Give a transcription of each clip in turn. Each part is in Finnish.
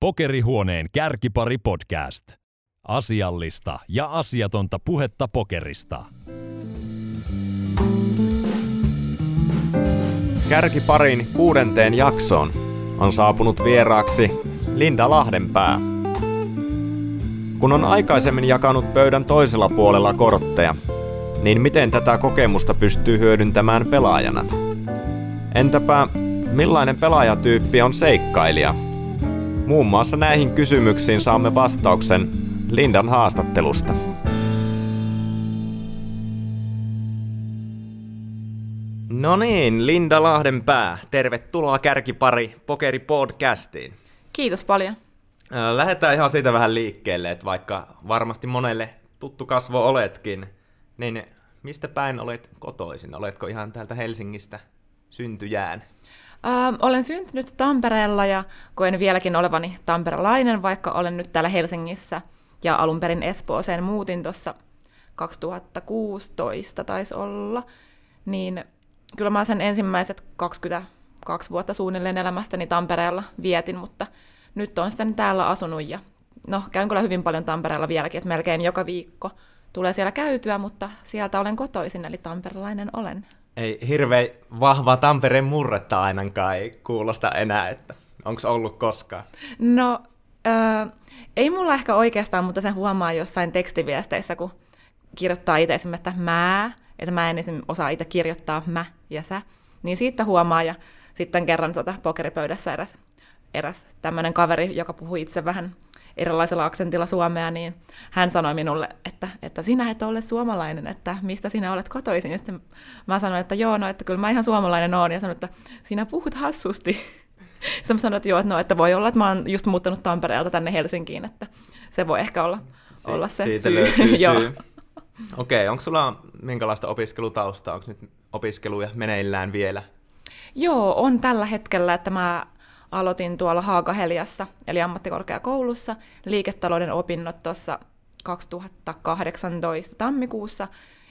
Pokerihuoneen kärkipari podcast. Asiallista ja asiatonta puhetta pokerista. Kärkiparin kuudenteen jaksoon on saapunut vieraaksi Linda Lahdenpää. Kun on aikaisemmin jakanut pöydän toisella puolella kortteja, niin miten tätä kokemusta pystyy hyödyntämään pelaajana? Entäpä millainen pelaajatyyppi on seikkailija? Muun muassa näihin kysymyksiin saamme vastauksen Lindan haastattelusta. No niin, Linda Lahdenpää, tervetuloa Kärkipari Pokeri Podcastiin. Kiitos paljon. Lähdetään ihan siitä vähän liikkeelle, että vaikka varmasti monelle tuttu kasvo oletkin, niin mistä päin olet kotoisin? Oletko ihan täältä Helsingistä syntyjään? Ähm, olen syntynyt Tampereella ja koen vieläkin olevani tamperelainen, vaikka olen nyt täällä Helsingissä ja alun perin Espooseen muutin tuossa 2016 taisi olla, niin kyllä mä sen ensimmäiset 22 vuotta suunnilleen elämästäni Tampereella vietin, mutta nyt on sitten täällä asunut ja no käyn kyllä hyvin paljon Tampereella vieläkin, että melkein joka viikko tulee siellä käytyä, mutta sieltä olen kotoisin, eli tamperelainen olen. Ei hirveän vahvaa Tampereen murretta ainakaan ei kuulosta enää, että onko ollut koskaan? No, äh, ei mulla ehkä oikeastaan, mutta sen huomaa jossain tekstiviesteissä, kun kirjoittaa itse esimerkiksi, että mä, että mä en osaa itse kirjoittaa mä ja sä, niin siitä huomaa, ja sitten kerran tuota pokeripöydässä eräs, eräs tämmöinen kaveri, joka puhui itse vähän erilaisella aksentilla suomea, niin hän sanoi minulle, että, että sinä et ole suomalainen, että mistä sinä olet kotoisin. Ja sitten mä sanoin, että joo, no, että kyllä mä ihan suomalainen oon. Ja sanoin, että sinä puhut hassusti. Sitten mä sanoin, että joo, että, no, että voi olla, että mä oon just muuttanut Tampereelta tänne Helsinkiin, että se voi ehkä olla, si- olla se siitä syy. löytyy syy. Okei, okay, onko sulla minkälaista opiskelutaustaa? Onko nyt opiskeluja meneillään vielä? Joo, on tällä hetkellä, että mä aloitin tuolla Haagaheliassa, eli ammattikorkeakoulussa, liiketalouden opinnot tuossa 2018 tammikuussa,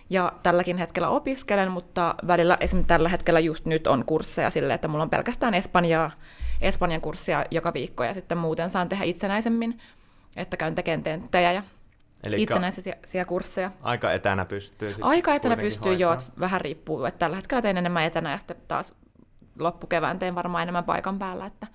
ja tälläkin hetkellä opiskelen, mutta välillä esimerkiksi tällä hetkellä just nyt on kursseja sille, että mulla on pelkästään Espanjaa, Espanjan kurssia joka viikko, ja sitten muuten saan tehdä itsenäisemmin, että käyn tekemään tenttejä ja Elikkä itsenäisiä kursseja. aika etänä pystyy Aika etänä pystyy jo, hoitamaan. että vähän riippuu, että tällä hetkellä teen enemmän etänä ja sitten taas loppukevään teen varmaan enemmän paikan päällä, että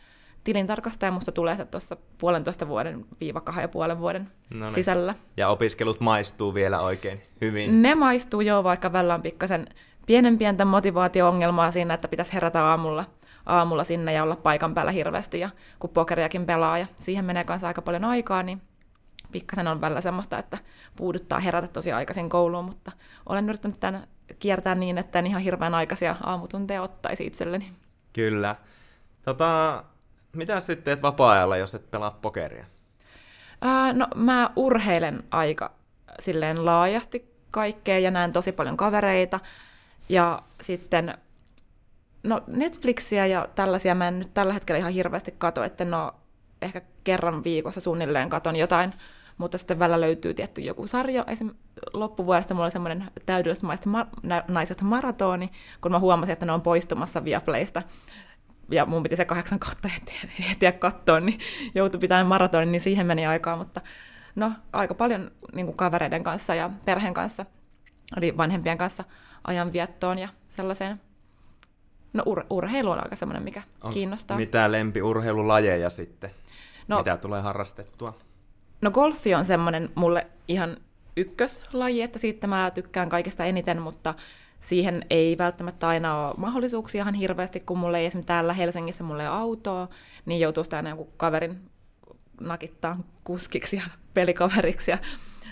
tilintarkastaja musta tulee se tuossa puolentoista vuoden viiva kahden ja puolen vuoden No niin. sisällä. Ja opiskelut maistuu vielä oikein hyvin. Ne maistuu jo, vaikka välillä on pikkasen pienen pientä motivaatio-ongelmaa siinä, että pitäisi herätä aamulla, aamulla sinne ja olla paikan päällä hirveästi, ja kun pokeriakin pelaa, ja siihen menee kanssa aika paljon aikaa, niin pikkasen on välillä semmoista, että puuduttaa herätä tosi aikaisin kouluun, mutta olen yrittänyt tämän kiertää niin, että en ihan hirveän aikaisia aamutunteja ottaisi itselleni. Kyllä. Tota, mitä sitten teet vapaa-ajalla, jos et pelaa pokeria? Ää, no mä urheilen aika silleen laajasti kaikkea ja näen tosi paljon kavereita. Ja sitten no Netflixiä ja tällaisia mä en nyt tällä hetkellä ihan hirveästi kato, että no ehkä kerran viikossa suunnilleen katon jotain, mutta sitten välillä löytyy tietty joku sarja. Esim. loppuvuodesta mulla oli semmoinen täydelliset ma- naiset maratoni, kun mä huomasin, että ne on poistumassa Viaplaysta ja mun piti se kahdeksan kautta ehtiä katsoa, niin joutui pitämään maratonin, niin siihen meni aikaa, mutta no aika paljon niin kuin kavereiden kanssa ja perheen kanssa, eli vanhempien kanssa ajanviettoon ja sellaiseen. No ur- urheilu on aika semmoinen, mikä Onks kiinnostaa. Mitä lempiurheilulajeja sitten? No- Mitä tulee harrastettua? No golfi on semmoinen mulle ihan ykköslaji, että siitä mä tykkään kaikesta eniten, mutta siihen ei välttämättä aina ole mahdollisuuksia ihan hirveästi, kun mulla ei esimerkiksi täällä Helsingissä ole autoa, niin joutuu sitä aina jonkun kaverin nakittaa kuskiksi ja pelikaveriksi. Ja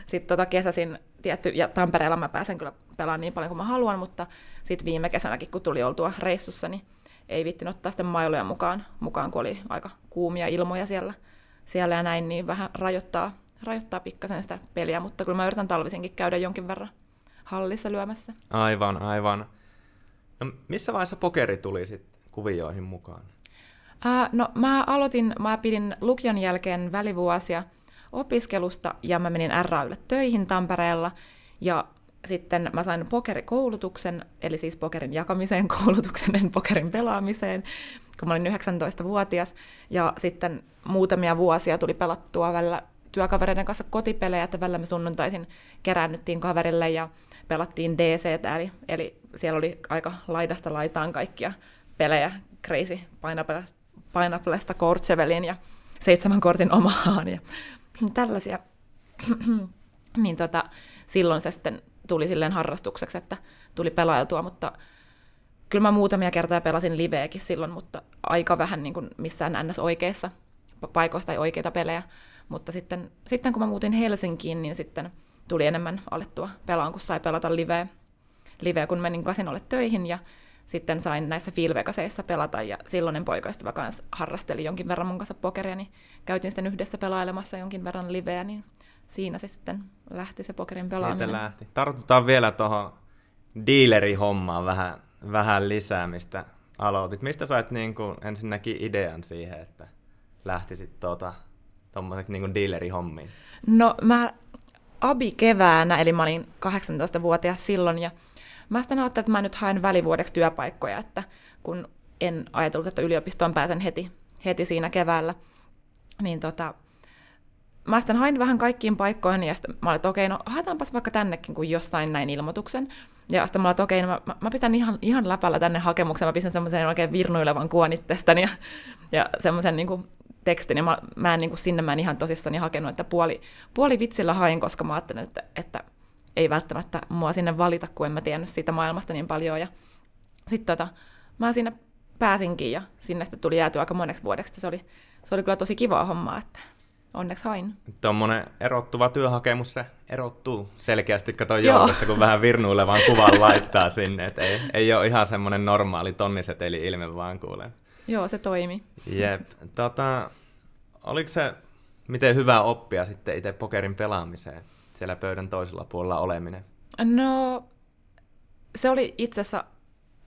sitten tota kesäsin tietty, ja Tampereella mä pääsen kyllä pelaamaan niin paljon kuin mä haluan, mutta sitten viime kesänäkin, kun tuli oltua reissussa, niin ei vittinyt ottaa sitten mailoja mukaan, mukaan, kun oli aika kuumia ilmoja siellä, siellä ja näin, niin vähän rajoittaa, rajoittaa pikkasen sitä peliä, mutta kyllä mä yritän talvisinkin käydä jonkin verran hallissa lyömässä. Aivan, aivan. No, missä vaiheessa pokeri tuli sitten kuvioihin mukaan? Ää, no mä aloitin, mä pidin lukion jälkeen välivuosia opiskelusta ja mä menin RAYlle töihin Tampereella ja sitten mä sain pokerikoulutuksen, eli siis pokerin jakamiseen koulutuksen, en pokerin pelaamiseen, kun mä olin 19-vuotias, ja sitten muutamia vuosia tuli pelattua välillä työkavereiden kanssa kotipelejä, että välillä me sunnuntaisin keräännyttiin kaverille ja pelattiin DC, eli, eli siellä oli aika laidasta laitaan kaikkia pelejä, Crazy Pineapplesta Courtseveliin ja seitsemän kortin omaan ja tällaisia. niin tota, silloin se sitten tuli silleen harrastukseksi, että tuli pelailtua, mutta kyllä mä muutamia kertaa pelasin liveäkin silloin, mutta aika vähän niin kuin missään ns. oikeissa paikoista tai oikeita pelejä. Mutta sitten, sitten kun mä muutin Helsinkiin, niin sitten tuli enemmän alettua pelaan, kun sai pelata liveä, liveä kun menin kasinolle töihin ja sitten sain näissä Filvegaseissa pelata ja silloinen poikaystävä kanssa harrasteli jonkin verran mun kanssa pokeria, niin käytin sitten yhdessä pelailemassa jonkin verran liveä, niin siinä se sitten lähti se pokerin pelaaminen. Siitä lähti. Tartutaan vielä tuohon dealerihommaan vähän, vähän lisää, mistä aloitit. Mistä sait niin kuin ensinnäkin idean siihen, että lähtisit tuota, tuommoiseksi niin dealerihommiin? No mä abi keväänä, eli mä olin 18-vuotias silloin, ja mä sitten ajattelin, että mä nyt haen välivuodeksi työpaikkoja, että kun en ajatellut, että yliopistoon pääsen heti, heti siinä keväällä, niin tota, mä sitten hain vähän kaikkiin paikkoihin, ja sitten mä olin, että okei, no haetaanpas vaikka tännekin, kun jostain näin ilmoituksen. Ja sitten mä olin, että okei, no mä, mä, pistän ihan, ihan läpällä tänne hakemuksen, mä pistän semmoisen oikein virnuilevan kuvan ja, ja semmoisen niin tekstin, ja mä, mä en niin kuin sinne mä en ihan tosissani hakenut, että puoli, puoli vitsillä hain, koska mä ajattelin, että, että ei välttämättä mua sinne valita, kun en mä tiennyt siitä maailmasta niin paljon. Ja sitten tota, mä sinne pääsinkin ja sinne sitten tuli jääty aika moneksi vuodeksi. Se oli, se oli kyllä tosi kivaa hommaa, että onneksi hain. Tuommoinen erottuva työhakemus, se erottuu selkeästi, kato joukosta, kun vähän virnuilevan kuvan laittaa sinne. Et ei, ei ole ihan semmoinen normaali tonniseteli ilme, vaan kuulen. Joo, se toimi. Jep. Tota, oliko se miten hyvä oppia sitten itse pokerin pelaamiseen, siellä pöydän toisella puolella oleminen? No, se oli itse asiassa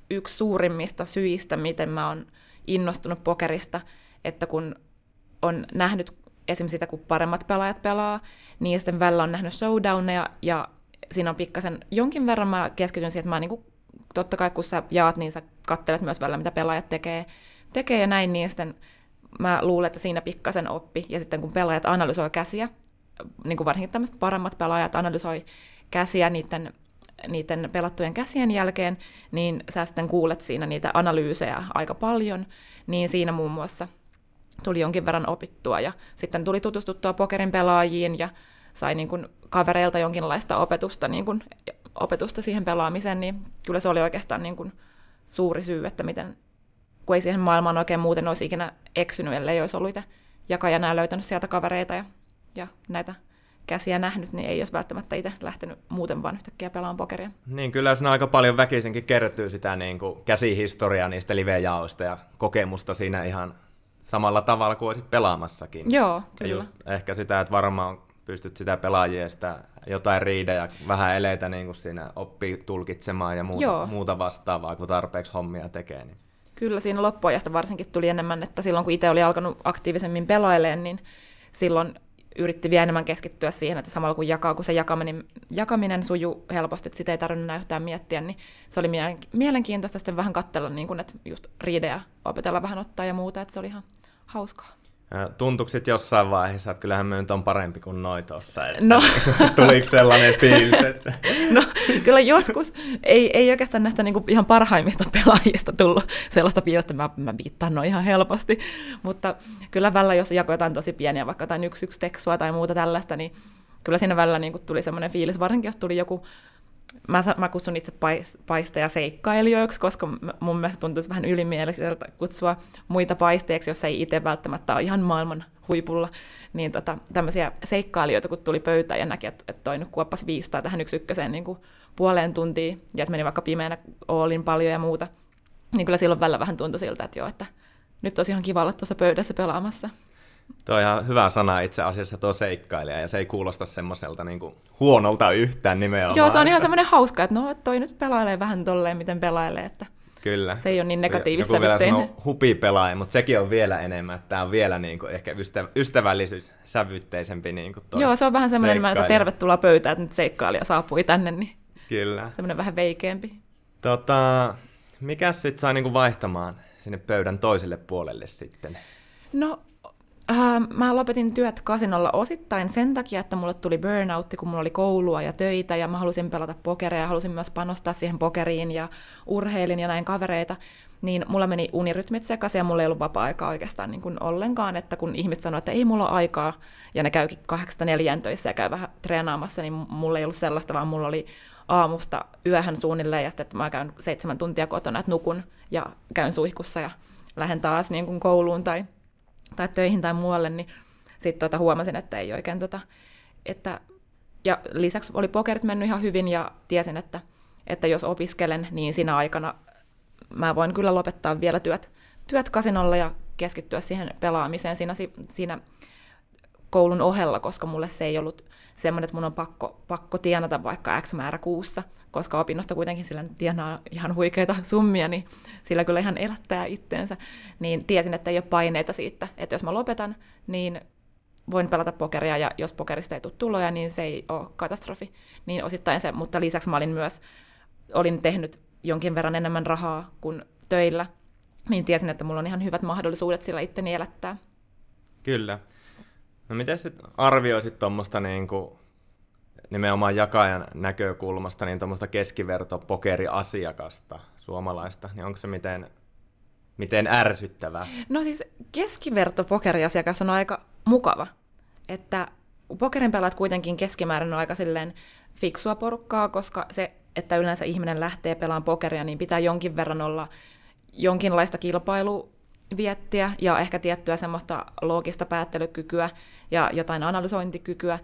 yksi suurimmista syistä, miten mä oon innostunut pokerista, että kun on nähnyt esimerkiksi sitä, kun paremmat pelaajat pelaa, niin sitten välillä on nähnyt showdowneja, ja siinä on pikkasen, jonkin verran mä keskityn siihen, että mä niinku, totta kai kun sä jaat, niin sä kattelet myös välillä, mitä pelaajat tekee, tekee ja näin, niin sitten mä luulen, että siinä pikkasen oppi. Ja sitten kun pelaajat analysoi käsiä, niin kuin varsinkin tämmöiset paremmat pelaajat analysoi käsiä niiden, niiden pelattujen käsien jälkeen, niin sä sitten kuulet siinä niitä analyysejä aika paljon, niin siinä muun muassa tuli jonkin verran opittua ja sitten tuli tutustuttua pokerin pelaajiin ja sai niin kuin kavereilta jonkinlaista opetusta, niin kuin, opetusta siihen pelaamiseen, niin kyllä se oli oikeastaan niin kuin suuri syy, että miten, kun ei siihen maailmaan oikein muuten olisi ikinä eksynyt, ellei olisi ollut jakajana ja löytänyt sieltä kavereita ja, ja näitä käsiä nähnyt, niin ei olisi välttämättä itse lähtenyt muuten vaan yhtäkkiä pelaamaan pokeria. Niin, kyllä siinä aika paljon väkisinkin kertyy sitä niin kuin käsihistoriaa niistä live-jaoista ja kokemusta siinä ihan samalla tavalla kuin olisit pelaamassakin. Joo, kyllä. Ja just ehkä sitä, että varmaan pystyt sitä pelaajia sitä jotain riidejä vähän eleitä niin kuin siinä oppii tulkitsemaan ja muuta, muuta vastaavaa, kun tarpeeksi hommia tekee. Niin. Kyllä siinä loppuajasta varsinkin tuli enemmän, että silloin kun itse oli alkanut aktiivisemmin pelailemaan, niin silloin yritti vielä enemmän keskittyä siihen, että samalla kun jakaa, kun se jakaminen, jakaminen sujuu helposti, että sitä ei tarvinnut näyttää miettiä, niin se oli mielenkiintoista sitten vähän katsella, niin kun, että just riidejä opetella vähän ottaa ja muuta, että se oli ihan hauskaa. Tuntuiko sitten jossain vaiheessa, että kyllähän me nyt on parempi kuin noi tossa? No. Tuliko sellainen fiilis? Että... No kyllä joskus ei, ei oikeastaan näistä niinku ihan parhaimmista pelaajista tullut sellaista fiilistä, että mä, mä viittaan noin ihan helposti. Mutta kyllä välillä, jos jakoi jotain tosi pieniä, vaikka jotain yksi yksi teksua tai muuta tällaista, niin kyllä siinä välillä niinku tuli semmoinen fiilis, varsinkin jos tuli joku mä, mä kutsun itse paisteja seikkailijoiksi, koska mun mielestä tuntuisi vähän ylimieliseltä kutsua muita paisteeksi, jos ei itse välttämättä ole ihan maailman huipulla. Niin tota, tämmöisiä seikkailijoita, kun tuli pöytään ja näki, että, että toi nyt kuoppas viistaa tähän yksi ykköseen niin kuin puoleen tuntiin, ja että meni vaikka pimeänä olin paljon ja muuta, niin kyllä silloin välillä vähän tuntui siltä, että joo, että nyt olisi ihan kiva olla tuossa pöydässä pelaamassa. Tuo on ihan hyvä sana itse asiassa tuo seikkailija, ja se ei kuulosta semmoiselta niin huonolta yhtään nimenomaan. Joo, se on ihan semmoinen hauska, että no toi nyt pelailee vähän tolleen, miten pelailee, että Kyllä. se ei ole niin negatiivista. Joku vielä sanoo hupipelaaja, mutta sekin on vielä enemmän, että tämä on vielä niin kuin ehkä ystäv- ystävällisyyssävytteisempi. Niin kuin Joo, se on vähän semmoinen, että tervetuloa pöytään, että nyt seikkailija saapui tänne, niin Kyllä. semmoinen vähän veikeämpi. Tota, mikä sitten sai niin kuin vaihtamaan sinne pöydän toiselle puolelle sitten? No, äh, mä lopetin työt kasinolla osittain sen takia, että mulle tuli burnoutti, kun mulla oli koulua ja töitä, ja mä halusin pelata pokeria, ja halusin myös panostaa siihen pokeriin, ja urheilin ja näin kavereita niin mulla meni unirytmit sekaisin ja mulla ei ollut vapaa-aikaa oikeastaan niin kuin ollenkaan, että kun ihmiset sanoivat, että ei mulla ole aikaa, ja ne käykin kahdeksasta neljän töissä ja käy vähän treenaamassa, niin mulla ei ollut sellaista, vaan mulla oli aamusta yöhön suunnilleen, ja sitten että mä käyn seitsemän tuntia kotona, että nukun ja käyn suihkussa ja lähden taas niin kuin kouluun tai, tai töihin tai muualle, niin sitten tota huomasin, että ei oikein tota, että ja lisäksi oli pokerit mennyt ihan hyvin ja tiesin, että, että jos opiskelen, niin siinä aikana mä voin kyllä lopettaa vielä työt, työt kasinolla ja keskittyä siihen pelaamiseen. Siinä, siinä koulun ohella, koska mulle se ei ollut semmoinen, että mun on pakko, pakko tienata vaikka X määrä kuussa, koska opinnosta kuitenkin sillä tienaa ihan huikeita summia, niin sillä kyllä ihan elättää itteensä. Niin tiesin, että ei ole paineita siitä, että jos mä lopetan, niin voin pelata pokeria, ja jos pokerista ei tule tuloja, niin se ei ole katastrofi. Niin osittain se, mutta lisäksi mä olin myös, olin tehnyt jonkin verran enemmän rahaa kuin töillä, niin tiesin, että mulla on ihan hyvät mahdollisuudet sillä itteni elättää. Kyllä. No miten sitten arvioisit tuommoista niin nimenomaan jakajan näkökulmasta niin tuommoista keskivertopokeriasiakasta suomalaista, niin onko se miten, miten ärsyttävää? No siis keskivertopokeriasiakas on aika mukava, että pokerin pelaat kuitenkin keskimäärin on aika silleen fiksua porukkaa, koska se että yleensä ihminen lähtee pelaamaan pokeria, niin pitää jonkin verran olla jonkinlaista kilpailuviettiä ja ehkä tiettyä semmoista loogista päättelykykyä ja jotain analysointikykyä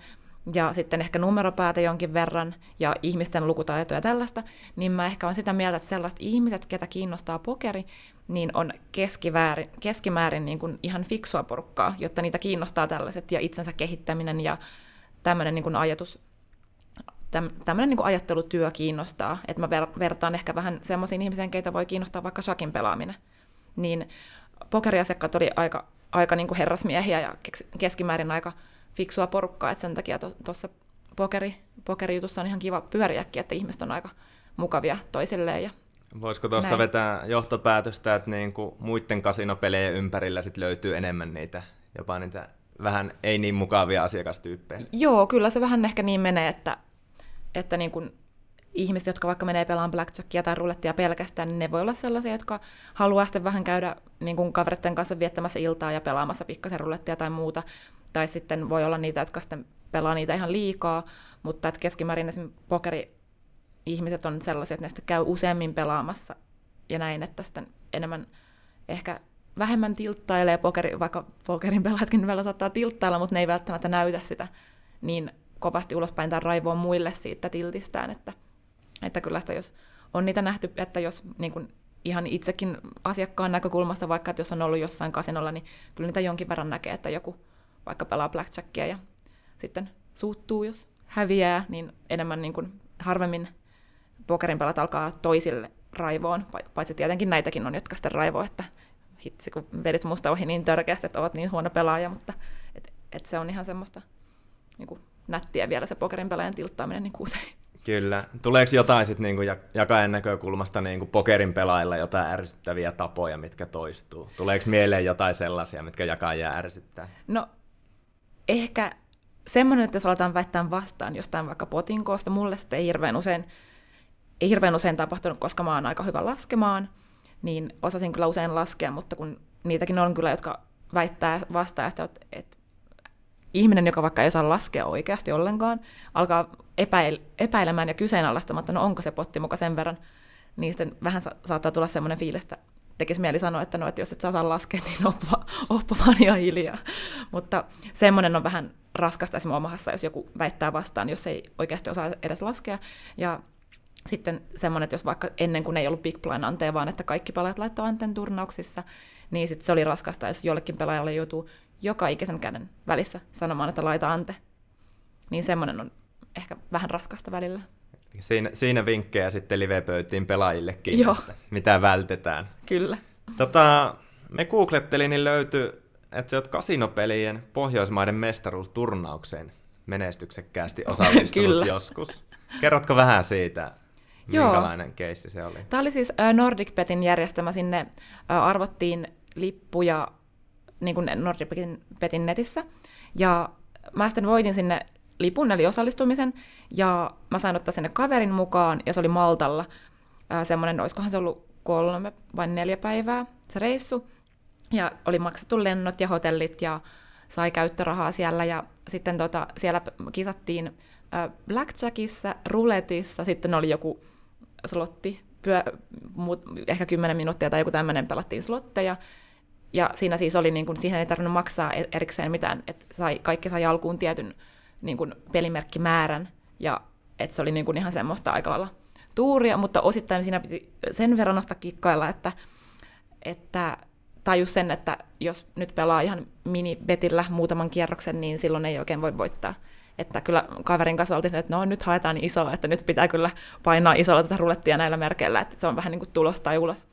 ja sitten ehkä numeropäätä jonkin verran ja ihmisten lukutaitoja ja tällaista, niin mä ehkä on sitä mieltä, että sellaiset ihmiset, ketä kiinnostaa pokeri, niin on keskimäärin, keskimäärin niin kuin ihan fiksua porukkaa, jotta niitä kiinnostaa tällaiset ja itsensä kehittäminen ja tämmöinen niin ajatus tämmöinen niin ajattelutyö kiinnostaa, että mä ver- vertaan ehkä vähän semmoisiin ihmisiin, keitä voi kiinnostaa vaikka shakin pelaaminen. Niin pokeriasiakkaat oli aika, aika niin kuin herrasmiehiä ja keskimäärin aika fiksua porukkaa, että sen takia tuossa to, pokeri, pokerijutussa on ihan kiva pyöriäkin, että ihmiset on aika mukavia toisilleen. Ja Voisiko tuosta näin. vetää johtopäätöstä, että niin kuin muiden kasinopelejä ympärillä sit löytyy enemmän niitä, jopa niitä vähän ei niin mukavia asiakastyyppejä? Joo, kyllä se vähän ehkä niin menee, että että niin kun ihmiset, jotka vaikka menee pelaamaan blackjackia tai rulettia pelkästään, niin ne voi olla sellaisia, jotka haluaa sitten vähän käydä niin kun kavereiden kanssa viettämässä iltaa ja pelaamassa pikkasen rulettia tai muuta. Tai sitten voi olla niitä, jotka sitten pelaa niitä ihan liikaa, mutta että keskimäärin esimerkiksi pokeri ihmiset on sellaisia, että ne sitten käy useammin pelaamassa ja näin, että sitten enemmän ehkä vähemmän tilttailee, pokeri, vaikka pokerin pelaajatkin vielä saattaa tilttailla, mutta ne ei välttämättä näytä sitä niin kovasti ulospäin tai raivoa muille siitä tiltistään, että, että kyllä sitä, jos on niitä nähty, että jos niin kuin ihan itsekin asiakkaan näkökulmasta, vaikka että jos on ollut jossain kasinolla, niin kyllä niitä jonkin verran näkee, että joku vaikka pelaa blackjackia ja sitten suuttuu, jos häviää, niin enemmän niin kuin harvemmin pokerin pelat alkaa toisille raivoon, paitsi tietenkin näitäkin on, jotka sitten raivoo, että hitsi, kun vedit musta ohi niin törkeästi, että olet niin huono pelaaja, mutta et, et se on ihan semmoista niin kuin nättiä vielä se pokerin pelaajan tilttaaminen niin usein. Kyllä. Tuleeko jotain sitten niinku jakajan näkökulmasta niinku pokerin pelaajilla jotain ärsyttäviä tapoja, mitkä toistuu? Tuleeko mieleen jotain sellaisia, mitkä jakajia ärsyttää? No ehkä semmoinen, että jos aletaan väittää vastaan jostain vaikka potinkoosta, mulle sitten ei hirveän usein, ei hirveän usein tapahtunut, koska mä oon aika hyvä laskemaan, niin osasin kyllä usein laskea, mutta kun niitäkin on kyllä, jotka väittää vastaan, että, että ihminen, joka vaikka ei osaa laskea oikeasti ollenkaan, alkaa epäil- epäilemään ja kyseenalaistamaan, että no onko se potti muka sen verran, niin sitten vähän sa- saattaa tulla semmoinen fiilis, että tekisi mieli sanoa, että no, että jos et sä osaa laskea, niin oppa, oppa vaan ihan hiljaa. Mutta semmoinen on vähän raskasta esimerkiksi omahassa, jos joku väittää vastaan, jos ei oikeasti osaa edes laskea. Ja sitten semmoinen, että jos vaikka ennen kuin ei ollut big blind anteen, vaan että kaikki pelaajat laittoi anteen turnauksissa, niin sitten se oli raskasta, jos jollekin pelaajalle joutuu joka ikisen käden välissä sanomaan, että laita ante. Niin semmoinen on ehkä vähän raskasta välillä. Siinä, siinä vinkkejä sitten livepöytiin pelaajillekin, Joo. että mitä vältetään. Kyllä. Tota, me googlettelin, niin löytyi, että sä oot kasinopelien Pohjoismaiden mestaruusturnaukseen menestyksekkäästi osallistunut joskus. Kerrotko vähän siitä? Joo. Minkälainen keissi se oli? Tämä oli siis ä, Nordic Petin järjestämä. Sinne, ä, arvottiin lippuja niin kuin Nordic Petin, netissä, ja mä sitten voitin sinne lipun, eli osallistumisen, ja mä sain ottaa sinne kaverin mukaan, ja se oli Maltalla. Ää, semmoinen, olisikohan se ollut kolme vai neljä päivää se reissu, ja oli maksettu lennot ja hotellit, ja sai käyttörahaa siellä, ja sitten tota, siellä kisattiin blackjackissa, ruletissa, sitten oli joku slotti, pyö, muut, ehkä 10 minuuttia tai joku tämmöinen pelattiin slotteja, ja siinä siis oli, niin kuin, siihen ei tarvinnut maksaa e- erikseen mitään, että sai, kaikki sai alkuun tietyn niin kuin, pelimerkkimäärän, ja että se oli niin kuin, ihan semmoista aika lailla tuuria, mutta osittain siinä piti sen verran nostaa kikkailla, että, että tajus sen, että jos nyt pelaa ihan mini-betillä muutaman kierroksen, niin silloin ei oikein voi voittaa. Että kyllä kaverin kanssa oltiin, että no nyt haetaan niin isoa, että nyt pitää kyllä painaa isolla tätä rulettia näillä merkeillä, että se on vähän niin kuin tulos tai ulos.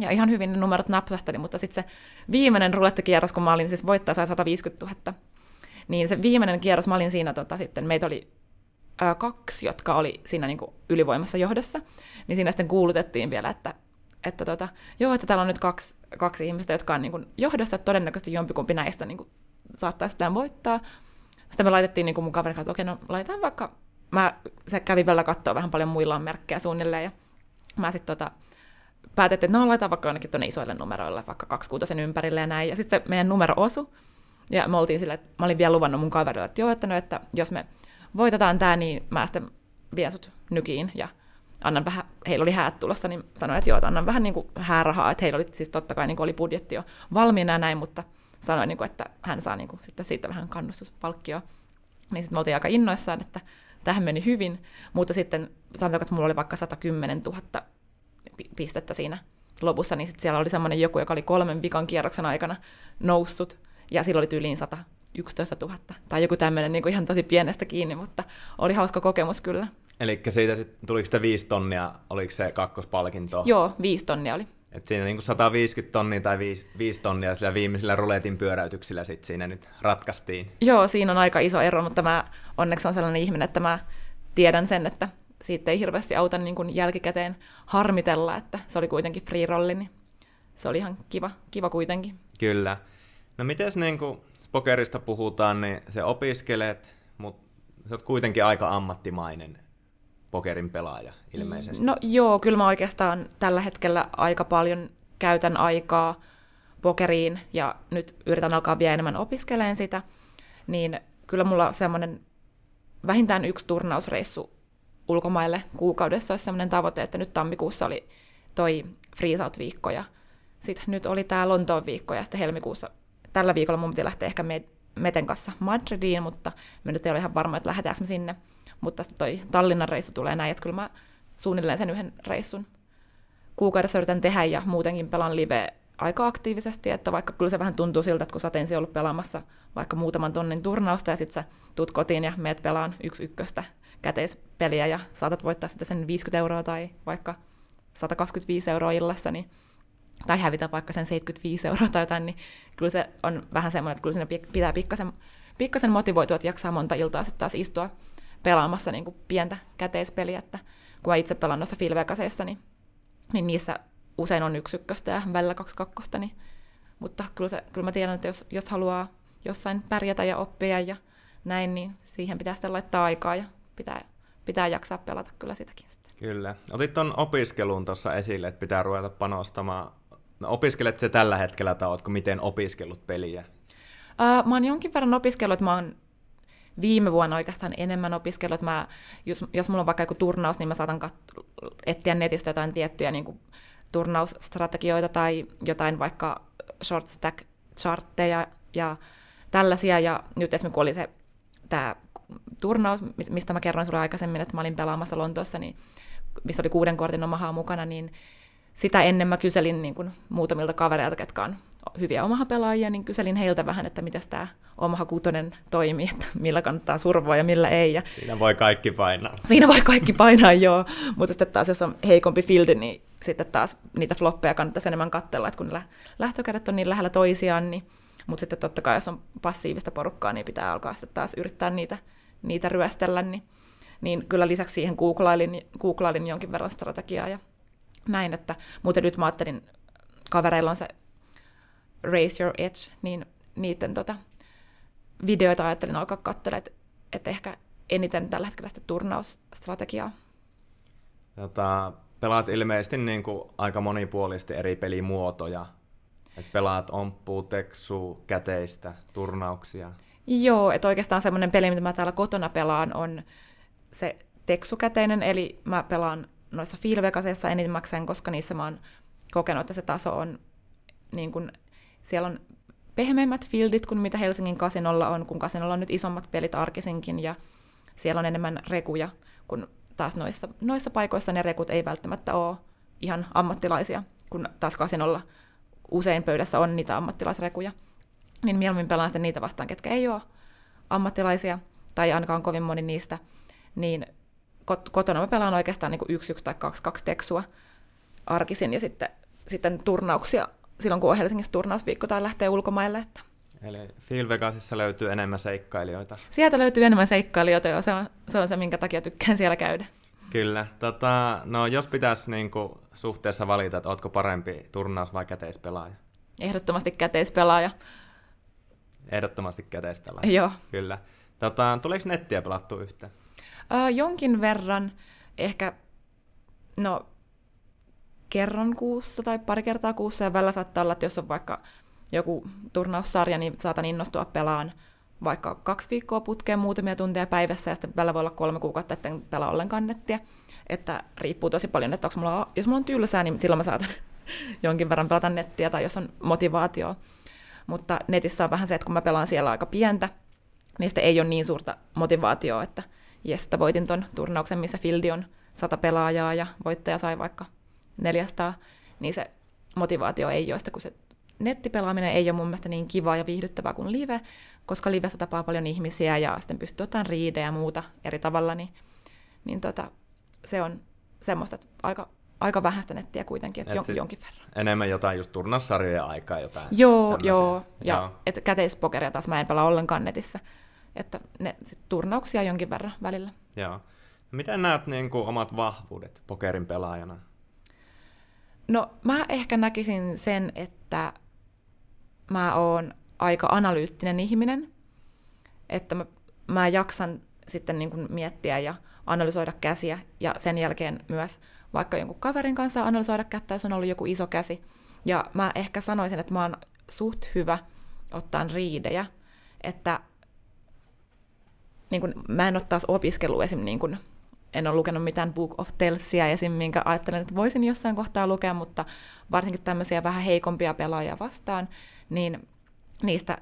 Ja ihan hyvin ne numerot napsahteli, mutta sitten se viimeinen rulettikierros, kun mä olin, siis voittaja sai 150 000, niin se viimeinen kierros, mä olin siinä tota, sitten, meitä oli ää, kaksi, jotka oli siinä niin kuin ylivoimassa johdossa, niin siinä sitten kuulutettiin vielä, että, että tota, joo, että täällä on nyt kaksi, kaksi ihmistä, jotka on niin kuin johdossa, että todennäköisesti jompikumpi näistä niin kuin, saattaa sitä voittaa. Sitten me laitettiin niin kuin mun kaverin kanssa, että okei, no laitetaan vaikka, mä se kävi vielä katsoa vähän paljon muilla on merkkejä suunnilleen, ja mä sitten tota, päätettiin, että no laitetaan vaikka jonnekin tuonne isoille numeroille, vaikka kaksikuutosen ympärille ja näin. Ja sitten se meidän numero osu. Ja me oltiin silleen, että mä olin vielä luvannut mun kaverille, että joo, että, no, että jos me voitetaan tämä, niin mä sitten vien sut nykiin ja annan vähän, heillä oli häät tulossa, niin sanoin, että joo, että annan vähän niin kuin häärahaa, että heillä oli siis totta kai niin kuin oli budjetti jo valmiina ja näin, mutta sanoin, niin kuin, että hän saa niin kuin, sitten siitä vähän kannustuspalkkioa. Niin sitten me oltiin aika innoissaan, että tähän meni hyvin, mutta sitten sanotaanko, että mulla oli vaikka 110 000 pistettä siinä lopussa, niin sit siellä oli semmoinen joku, joka oli kolmen vikan kierroksen aikana noussut, ja sillä oli tyyliin 111 000, tai joku tämmöinen niin ihan tosi pienestä kiinni, mutta oli hauska kokemus kyllä. Eli siitä sit, tuliko sitä viisi tonnia, oliko se kakkospalkinto? Joo, viisi tonnia oli. Et siinä niin 150 tonnia tai 5, 5 tonnia sillä viimeisillä ruletin pyöräytyksillä sit siinä nyt ratkaistiin. Joo, siinä on aika iso ero, mutta mä onneksi on sellainen ihminen, että mä tiedän sen, että siitä ei hirveästi auta niin kuin jälkikäteen harmitella, että se oli kuitenkin free rolli, niin se oli ihan kiva, kiva kuitenkin. Kyllä. No miten niin kuin pokerista puhutaan, niin se opiskelet, mutta sä oot kuitenkin aika ammattimainen pokerin pelaaja ilmeisesti. No joo, kyllä mä oikeastaan tällä hetkellä aika paljon käytän aikaa pokeriin ja nyt yritän alkaa vielä enemmän opiskeleen sitä, niin kyllä mulla semmoinen vähintään yksi turnausreissu ulkomaille kuukaudessa olisi sellainen tavoite, että nyt tammikuussa oli toi Freeze Out-viikko ja sitten nyt oli tämä Lontoon viikko ja sitten helmikuussa tällä viikolla mun piti lähteä ehkä Meten kanssa Madridiin, mutta me nyt ei ole ihan varma, että lähdetäänkö sinne. Mutta toi Tallinnan reissu tulee näin, että kyllä mä suunnilleen sen yhden reissun kuukaudessa yritän tehdä ja muutenkin pelaan live aika aktiivisesti, että vaikka kyllä se vähän tuntuu siltä, että kun sä ensin ollut pelaamassa vaikka muutaman tonnin turnausta ja sitten sä tuut kotiin ja meet pelaan yksi ykköstä käteispeliä ja saatat voittaa sitten sen 50 euroa tai vaikka 125 euroa illassa, niin, tai hävitä vaikka sen 75 euroa tai jotain, niin kyllä se on vähän semmoinen, että kyllä siinä pitää pikkasen, pikkasen motivoitua, että jaksaa monta iltaa sitten taas istua pelaamassa niin kuin pientä käteispeliä, että kun mä itse pelaan noissa filvekaseissa, niin, niin niissä usein on yksi ykköstä ja välillä kaksi kakkosta, niin, mutta kyllä, se, kyllä mä tiedän, että jos, jos haluaa jossain pärjätä ja oppia ja näin, niin siihen pitää sitten laittaa aikaa ja pitää, pitää jaksaa pelata kyllä sitäkin sitten. Kyllä. Otit tuon opiskeluun tuossa esille, että pitää ruveta panostamaan. No, opiskelet se tällä hetkellä tai oletko miten opiskellut peliä? Uh, mä oon jonkin verran opiskellut, että mä oon viime vuonna oikeastaan enemmän opiskellut. Mä, jos, jos mulla on vaikka joku turnaus, niin mä saatan kat- etsiä netistä jotain tiettyjä niin kuin, turnausstrategioita tai jotain vaikka short stack chartteja ja tällaisia. Ja nyt esimerkiksi kun oli se tämä turnaus, mistä mä kerroin sulle aikaisemmin, että mä olin pelaamassa Lontoossa, niin, missä oli kuuden kortin omahaa mukana, niin sitä ennen mä kyselin niin kuin muutamilta kavereilta, ketkä on hyviä omaha-pelaajia, niin kyselin heiltä vähän, että miten tämä omaha kutonen toimii, että millä kannattaa survoa ja millä ei. Ja siinä voi kaikki painaa. Siinä voi kaikki painaa, joo. Mutta sitten taas, jos on heikompi fieldi, niin sitten taas niitä floppeja kannattaisi enemmän katsella, että kun lähtökädet on niin lähellä toisiaan, niin mutta sitten totta kai, jos on passiivista porukkaa, niin pitää alkaa sitten taas yrittää niitä, niitä ryöstellä, niin, niin kyllä lisäksi siihen googlailin, googlailin jonkin verran strategiaa ja näin, että muuten nyt mä ajattelin, kavereilla on se Raise Your Edge, niin niiden tota, videoita ajattelin alkaa katsella, että, että ehkä eniten tällä hetkellä sitä turnausstrategiaa. Tota, pelaat ilmeisesti niin kuin aika monipuolisesti eri pelimuotoja. Et pelaat omppuu, teksuu, käteistä, turnauksia. Joo, että oikeastaan semmoinen peli, mitä mä täällä kotona pelaan, on se teksukäteinen, eli mä pelaan noissa Filvegasissa enimmäkseen, koska niissä mä oon kokenut, että se taso on, niin kun, siellä on pehmeimmät fieldit kuin mitä Helsingin kasinolla on, kun kasinolla on nyt isommat pelit arkisinkin, ja siellä on enemmän rekuja, kun taas noissa, noissa paikoissa ne rekut ei välttämättä ole ihan ammattilaisia, kun taas kasinolla usein pöydässä on niitä ammattilaisrekuja. Niin mieluummin pelaan sitten niitä vastaan, ketkä ei ole ammattilaisia, tai ainakaan kovin moni niistä, niin kotona mä pelaan oikeastaan niin kuin yksi, yksi tai kaksi, kaksi teksua arkisin, ja sitten, sitten turnauksia silloin, kun on Helsingissä turnausviikko tai lähtee ulkomaille. Että. Eli Phil Vegasissa löytyy enemmän seikkailijoita. Sieltä löytyy enemmän seikkailijoita, ja se on, se on se, minkä takia tykkään siellä käydä. Kyllä. Tota, no, jos pitäisi niin kuin, suhteessa valita, että oletko parempi turnaus- vai käteispelaaja? Ehdottomasti käteispelaaja. Ehdottomasti käteispelaaja. Joo. Kyllä. Tota, tuliko nettiä pelattu yhteen? Öö, jonkin verran, ehkä no, kerran kuussa tai pari kertaa kuussa, ja välillä saattaa olla, että jos on vaikka joku turnaussarja, niin saatan innostua pelaan vaikka kaksi viikkoa putkeen muutamia tunteja päivässä, ja sitten välillä voi olla kolme kuukautta, että pelaa ollenkaan nettiä. Että riippuu tosi paljon, että onko mulla, jos mulla on tylsää, niin silloin mä saatan jonkin verran pelata nettiä, tai jos on motivaatio. Mutta netissä on vähän se, että kun mä pelaan siellä aika pientä, niin ei ole niin suurta motivaatioa, että jes, että voitin ton turnauksen, missä Fildi on sata pelaajaa ja voittaja sai vaikka 400, niin se motivaatio ei ole sitä, kun se nettipelaaminen ei ole mun mielestä niin kivaa ja viihdyttävää kuin live, koska livessä tapaa paljon ihmisiä ja sitten pystyy ottamaan riidejä ja muuta eri tavalla, niin, niin tota, se on semmoista, että aika, aika vähäistä nettiä kuitenkin, että Et jon, jonkin verran. Enemmän jotain just turnaussarjoja aikaa jotain. Joo, tämmöisiä. joo. Ja joo. Et käteispokeria taas mä en pelaa ollenkaan netissä. Että ne, sit turnauksia jonkin verran välillä. Joo. Miten näet niin kuin, omat vahvuudet pokerin pelaajana? No mä ehkä näkisin sen, että mä oon aika analyyttinen ihminen, että mä, mä jaksan sitten niin kuin miettiä ja analysoida käsiä ja sen jälkeen myös vaikka jonkun kaverin kanssa analysoida kättä, jos on ollut joku iso käsi. Ja mä ehkä sanoisin, että mä oon suht hyvä ottaa riidejä, että niin kun, mä en ole taas opiskellut esim. Niin kun, en ole lukenut mitään Book of Tellsia esim. minkä ajattelen, että voisin jossain kohtaa lukea, mutta varsinkin tämmöisiä vähän heikompia pelaajia vastaan, niin niistä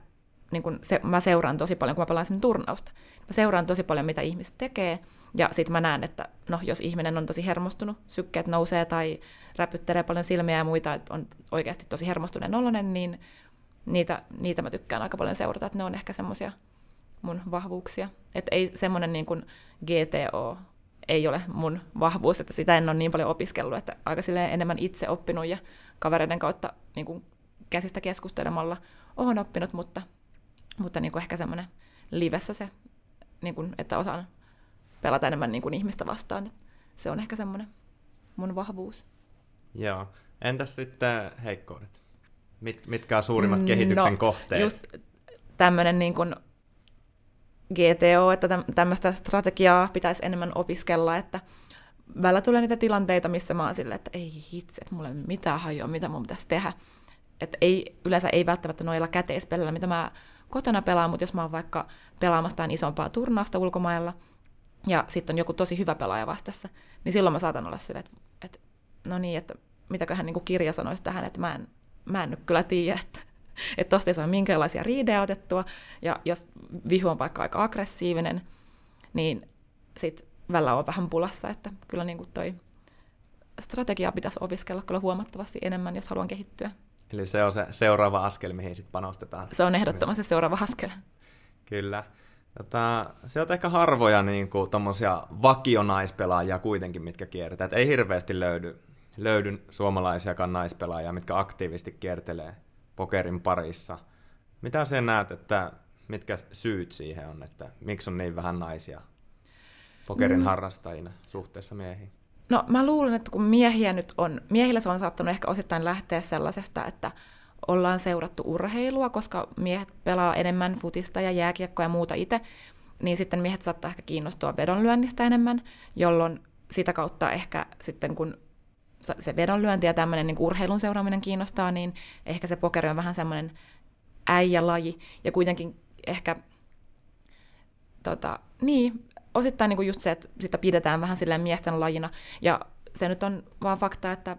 niin kun se, mä seuraan tosi paljon, kun mä pelaan turnausta. Mä seuraan tosi paljon, mitä ihmiset tekee, ja sitten mä näen, että no, jos ihminen on tosi hermostunut, sykkeet nousee tai räpyttelee paljon silmiä ja muita, että on oikeasti tosi hermostuneen oloinen, niin niitä, niitä mä tykkään aika paljon seurata, että ne on ehkä semmoisia mun vahvuuksia. Että ei semmoinen niin GTO ei ole mun vahvuus, että sitä en ole niin paljon opiskellut, että aika silleen enemmän itse oppinut ja kavereiden kautta niin kuin käsistä keskustelemalla olen oppinut, mutta, mutta niin kuin ehkä semmoinen livessä se, niin kuin, että osaan pelata enemmän niin kuin ihmistä vastaan. Se on ehkä semmoinen mun vahvuus. Joo. Entäs sitten heikkoudet? Mit, mitkä on suurimmat mm, kehityksen no, kohteet? Just tämmöinen niin kuin GTO, että tämmöistä strategiaa pitäisi enemmän opiskella, että välillä tulee niitä tilanteita, missä mä oon silleen, että ei hitse, että mulla ei mitään hajoa, mitä mun pitäisi tehdä. Että ei, yleensä ei välttämättä noilla käteispelillä, mitä mä kotona pelaan, mutta jos mä oon vaikka pelaamassa isompaa turnausta ulkomailla, ja sitten on joku tosi hyvä pelaaja vastassa, niin silloin mä saatan olla silleen, että, että no niin, että mitäköhän niin kirja sanoisi tähän, että mä en, mä en nyt kyllä tiedä, että että tosta ei saa minkäänlaisia riidejä otettua, ja jos vihu on vaikka aika aggressiivinen, niin sitten välillä on vähän pulassa, että kyllä niin kuin toi strategia pitäisi opiskella kyllä huomattavasti enemmän, jos haluan kehittyä. Eli se on se seuraava askel, mihin sitten panostetaan. Se on ehdottomasti se seuraava askel. Kyllä. Tota, se on ehkä harvoja niin kuin, vakionaispelaajia kuitenkin, mitkä kierretään. Et ei hirveästi löydy, löydy suomalaisiakaan naispelaajia, mitkä aktiivisesti kiertelee pokerin parissa. Mitä sä näet, että mitkä syyt siihen on, että miksi on niin vähän naisia? pokerin mm. harrastajina suhteessa miehiin? No mä luulen, että kun miehiä nyt on, miehillä se on saattanut ehkä osittain lähteä sellaisesta, että ollaan seurattu urheilua, koska miehet pelaa enemmän futista ja jääkiekkoa ja muuta itse, niin sitten miehet saattaa ehkä kiinnostua vedonlyönnistä enemmän, jolloin sitä kautta ehkä sitten kun se vedonlyönti ja tämmöinen niin urheilun seuraaminen kiinnostaa, niin ehkä se pokeri on vähän semmoinen äijälaji, ja kuitenkin ehkä, tota, niin, osittain niin kuin just se, että sitä pidetään vähän silleen miesten lajina, ja se nyt on vaan fakta, että,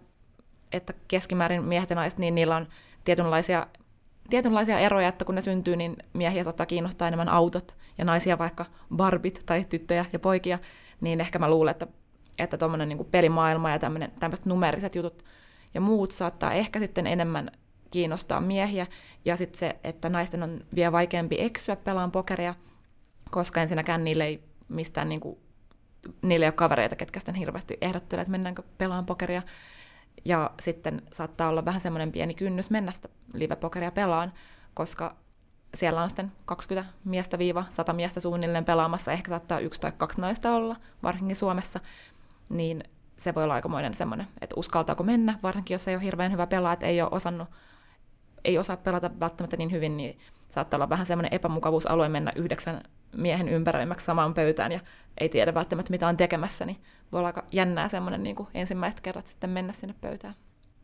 että keskimäärin miehet ja naiset, niin niillä on tietynlaisia, tietynlaisia eroja, että kun ne syntyy, niin miehiä saattaa kiinnostaa enemmän autot, ja naisia vaikka barbit tai tyttöjä ja poikia, niin ehkä mä luulen, että että tuommoinen niin pelimaailma ja tämmöiset numeriset jutut ja muut saattaa ehkä sitten enemmän kiinnostaa miehiä, ja sitten se, että naisten on vielä vaikeampi eksyä pelaan pokeria, koska ensinnäkään niille ei mistään niin kuin, niille ei ole kavereita, ketkä sitten hirveästi ehdottelee, että mennäänkö pelaan pokeria, ja sitten saattaa olla vähän semmoinen pieni kynnys mennä sitä live-pokeria pelaan, koska siellä on sitten 20 miestä viiva 100 miestä suunnilleen pelaamassa, ehkä saattaa yksi tai kaksi naista olla, varsinkin Suomessa, niin se voi olla aikamoinen semmoinen, että uskaltaako mennä, varsinkin jos ei ole hirveän hyvä pelaa, että ei ole osannut, ei osaa pelata välttämättä niin hyvin, niin saattaa olla vähän semmoinen epämukavuusalue mennä yhdeksän miehen ympäröimäksi samaan pöytään ja ei tiedä välttämättä mitä on tekemässä, niin voi olla aika jännää semmoinen niin kuin ensimmäiset kerrat sitten mennä sinne pöytään.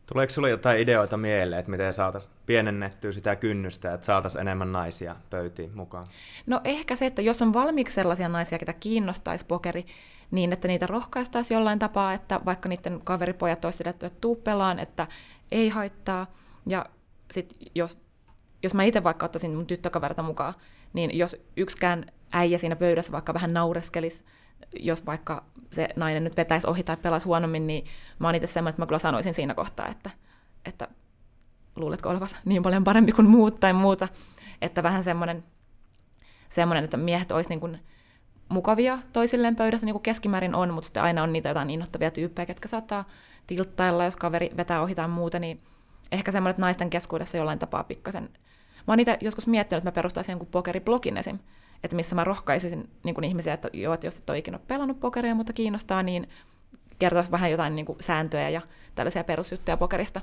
Tuleeko sinulle jotain ideoita mieleen, että miten saataisiin pienennettyä sitä kynnystä, että saataisiin enemmän naisia pöytiin mukaan? No ehkä se, että jos on valmiiksi sellaisia naisia, ketä kiinnostaisi pokeri, niin että niitä rohkaistaisiin jollain tapaa, että vaikka niiden kaveripojat olisivat että tuu pelaan, että ei haittaa. Ja sitten jos, jos mä itse vaikka ottaisin mun tyttökaverta mukaan, niin jos yksikään äijä siinä pöydässä vaikka vähän naureskelisi, jos vaikka se nainen nyt vetäisi ohi tai pelaisi huonommin, niin mä oon itse semmoinen, että mä kyllä sanoisin siinä kohtaa, että, että luuletko olevasi niin paljon parempi kuin muut tai muuta. Että vähän semmoinen, semmoinen että miehet olisi niin kuin mukavia toisilleen pöydässä, niin kuin keskimäärin on, mutta sitten aina on niitä jotain innoittavia tyyppejä, ketkä saattaa tilttailla, jos kaveri vetää ohi tai muuta, niin ehkä semmoinen, että naisten keskuudessa jollain tapaa pikkasen. Mä oon niitä joskus miettinyt, että mä perustaisin jonkun pokeriblogin esim että missä mä rohkaisisin niin kuin ihmisiä, että joo, että jos et ole ikinä pelannut pokeria, mutta kiinnostaa, niin kertoisi vähän jotain niin kuin sääntöjä ja tällaisia perusjuttuja pokerista.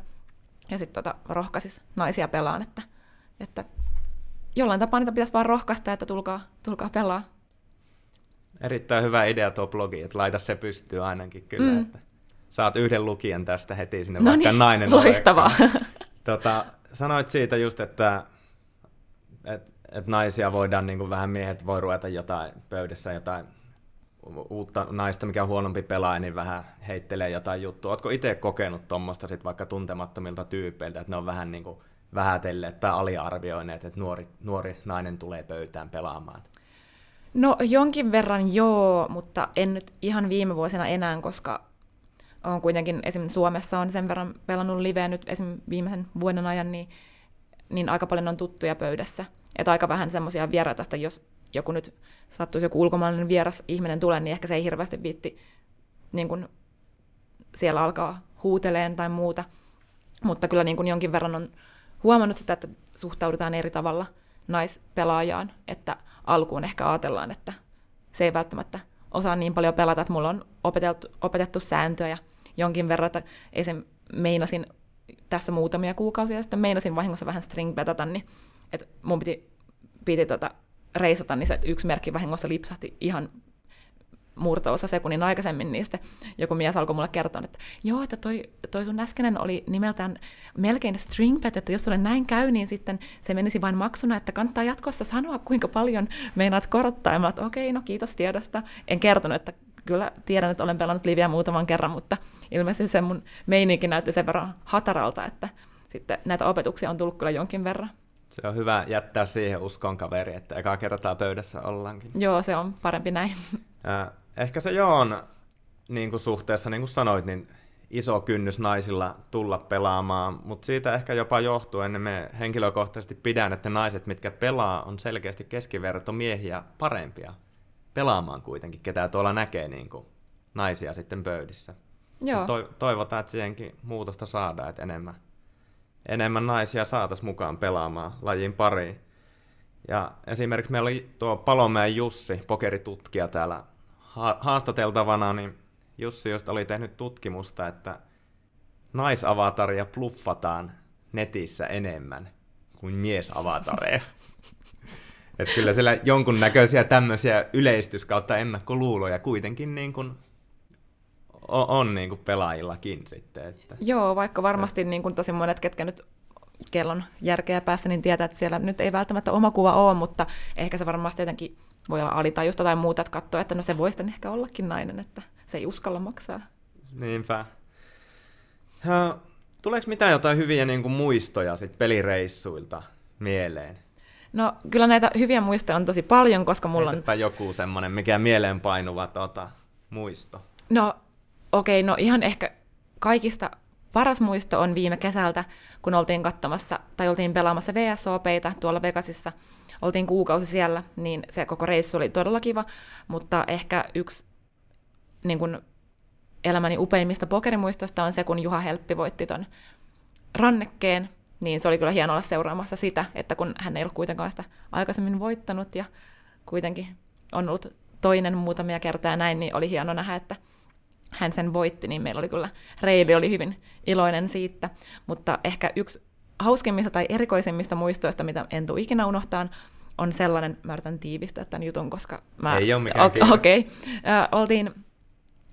Ja sitten tota, rohkaisis naisia pelaan, että, että jollain tapaa niitä pitäisi vaan rohkaista, että tulkaa, tulkaa pelaa. Erittäin hyvä idea tuo blogi, että laita se pystyy ainakin kyllä, mm. että saat yhden lukijan tästä heti sinne, no vaikka niin, nainen loistavaa. tota, sanoit siitä just, että, että että naisia voidaan, niin kuin vähän miehet voi ruveta jotain pöydässä jotain uutta naista, mikä on huonompi pelaaja, niin vähän heittelee jotain juttua. Oletko itse kokenut tuommoista sit vaikka tuntemattomilta tyypeiltä, että ne on vähän niin kuin vähätelleet tai aliarvioineet, että nuori, nuori nainen tulee pöytään pelaamaan? No jonkin verran joo, mutta en nyt ihan viime vuosina enää, koska on kuitenkin esimerkiksi Suomessa on sen verran pelannut liveä nyt esimerkiksi viimeisen vuoden ajan, niin, niin aika paljon on tuttuja pöydässä – että aika vähän semmoisia vieraita, että jos joku nyt sattuisi joku ulkomaalainen vieras ihminen tulee, niin ehkä se ei hirveästi viitti niin kuin siellä alkaa huuteleen tai muuta. Mutta kyllä niin kuin jonkin verran on huomannut sitä, että suhtaudutaan eri tavalla naispelaajaan, että alkuun ehkä ajatellaan, että se ei välttämättä osaa niin paljon pelata, että mulla on opetettu, opetettu sääntöjä jonkin verran, että esim. meinasin tässä muutamia kuukausia sitten meinasin vahingossa vähän stringbetata, niin että mun piti, piti tota, reisata, niin se, että yksi merkki vahingossa lipsahti ihan murto-osa sekunnin aikaisemmin, niin sitten joku mies alkoi mulle kertoa, että joo, että toi, toi sun äskeinen oli nimeltään melkein stringbet, että jos sulle näin käy, niin sitten se menisi vain maksuna, että kannattaa jatkossa sanoa, kuinka paljon meinaat korottaa. Ja mä okei, okay, no kiitos tiedosta. En kertonut, että kyllä tiedän, että olen pelannut liviä muutaman kerran, mutta ilmeisesti se mun meininki näytti sen verran hataralta, että sitten näitä opetuksia on tullut kyllä jonkin verran. Se on hyvä jättää siihen uskon kaveri, että eka kertaa pöydässä ollaankin. Joo, se on parempi näin. Äh, ehkä se joo on niin kuin suhteessa, niin kuin sanoit, niin iso kynnys naisilla tulla pelaamaan, mutta siitä ehkä jopa johtuen me henkilökohtaisesti pidän, että naiset, mitkä pelaa, on selkeästi keskiverto miehiä parempia pelaamaan kuitenkin, ketä tuolla näkee niin kuin naisia sitten pöydissä. Joo. toivotaan, että siihenkin muutosta saadaan, että enemmän enemmän naisia saataisiin mukaan pelaamaan lajin pariin. Ja esimerkiksi meillä oli tuo Palomäen Jussi, pokeritutkija täällä ha- haastateltavana, niin Jussi just oli tehnyt tutkimusta, että naisavataria pluffataan netissä enemmän kuin miesavatareja. Että kyllä siellä jonkunnäköisiä tämmöisiä yleistys kautta ennakkoluuloja kuitenkin niin kuin on, on niin kuin pelaajillakin sitten. Että. Joo, vaikka varmasti niin kuin tosi monet, ketkä nyt kellon järkeä päässä, niin tietää, että siellä nyt ei välttämättä oma kuva ole, mutta ehkä se varmasti jotenkin voi olla alitajusta tai muuta, että katsoo, että no se voisi ehkä ollakin nainen, että se ei uskalla maksaa. Niinpä. Ja, tuleeko mitään jotain hyviä niin kuin muistoja sit pelireissuilta mieleen? No kyllä näitä hyviä muistoja on tosi paljon, koska mulla Heitäpä on... joku semmoinen, mikä mieleenpainuva tota, muisto. No okei, no ihan ehkä kaikista paras muisto on viime kesältä, kun oltiin katsomassa tai oltiin pelaamassa VSOPita tuolla Vegasissa. Oltiin kuukausi siellä, niin se koko reissu oli todella kiva, mutta ehkä yksi niin kun, elämäni upeimmista pokerimuistosta on se, kun Juha Helppi voitti ton rannekkeen, niin se oli kyllä hienoa olla seuraamassa sitä, että kun hän ei ollut kuitenkaan sitä aikaisemmin voittanut ja kuitenkin on ollut toinen muutamia kertaa näin, niin oli hieno nähdä, että hän sen voitti, niin meillä oli kyllä, Reivi oli hyvin iloinen siitä, mutta ehkä yksi hauskimmista tai erikoisimmista muistoista, mitä en tule ikinä unohtaan, on sellainen, mä yritän tiivistää tämän jutun, koska mä... Ei ole mikään Okei, okay. uh, oltiin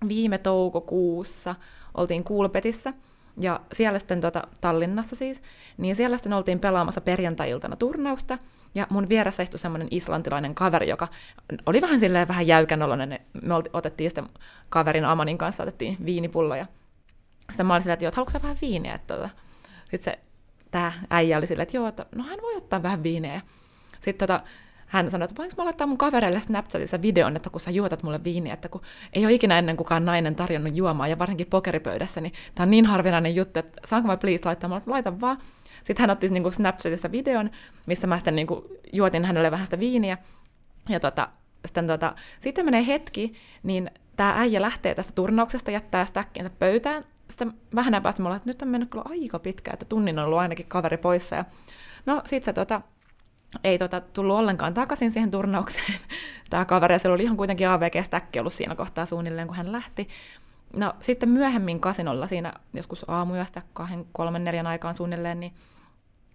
viime toukokuussa, oltiin Kuulpetissä, ja siellä sitten tota, Tallinnassa siis, niin siellä sitten oltiin pelaamassa perjantai-iltana turnausta, ja mun vieressä istui semmoinen islantilainen kaveri, joka oli vähän silleen vähän jäykän Me otettiin sitten kaverin Amanin kanssa, otettiin viinipulloja. Sitten mä olin silleen, että joo, haluatko vähän viiniä? Tota. Sitten se, tämä äijä oli silleen, että joo, että no hän voi ottaa vähän viiniä. Sitten tota, hän sanoi, että voinko mä laittaa mun kavereille Snapchatissa videon, että kun sä juotat mulle viiniä, että kun ei ole ikinä ennen kukaan nainen tarjonnut juomaan, ja varsinkin pokeripöydässä, niin tämä on niin harvinainen juttu, että saanko mä please laittaa, mä laitan vaan. Sitten hän otti niin Snapchatissa videon, missä mä sitten niin juotin hänelle vähän sitä viiniä, ja tota, sitten, tota, sitten menee hetki, niin tämä äijä lähtee tästä turnauksesta, jättää stäkkinsä pöytään, sitten vähän päästä mä että nyt on mennyt kyllä aika pitkä, että tunnin on ollut ainakin kaveri poissa, ja no sitten se tota, ei tota, tullut ollenkaan takaisin siihen turnaukseen. Tämä kaveri, ja oli ihan kuitenkin AVG-stäkki ollut siinä kohtaa suunnilleen, kun hän lähti. No sitten myöhemmin kasinolla siinä joskus aamuyöstä kahden, kolmen, neljän aikaan suunnilleen, niin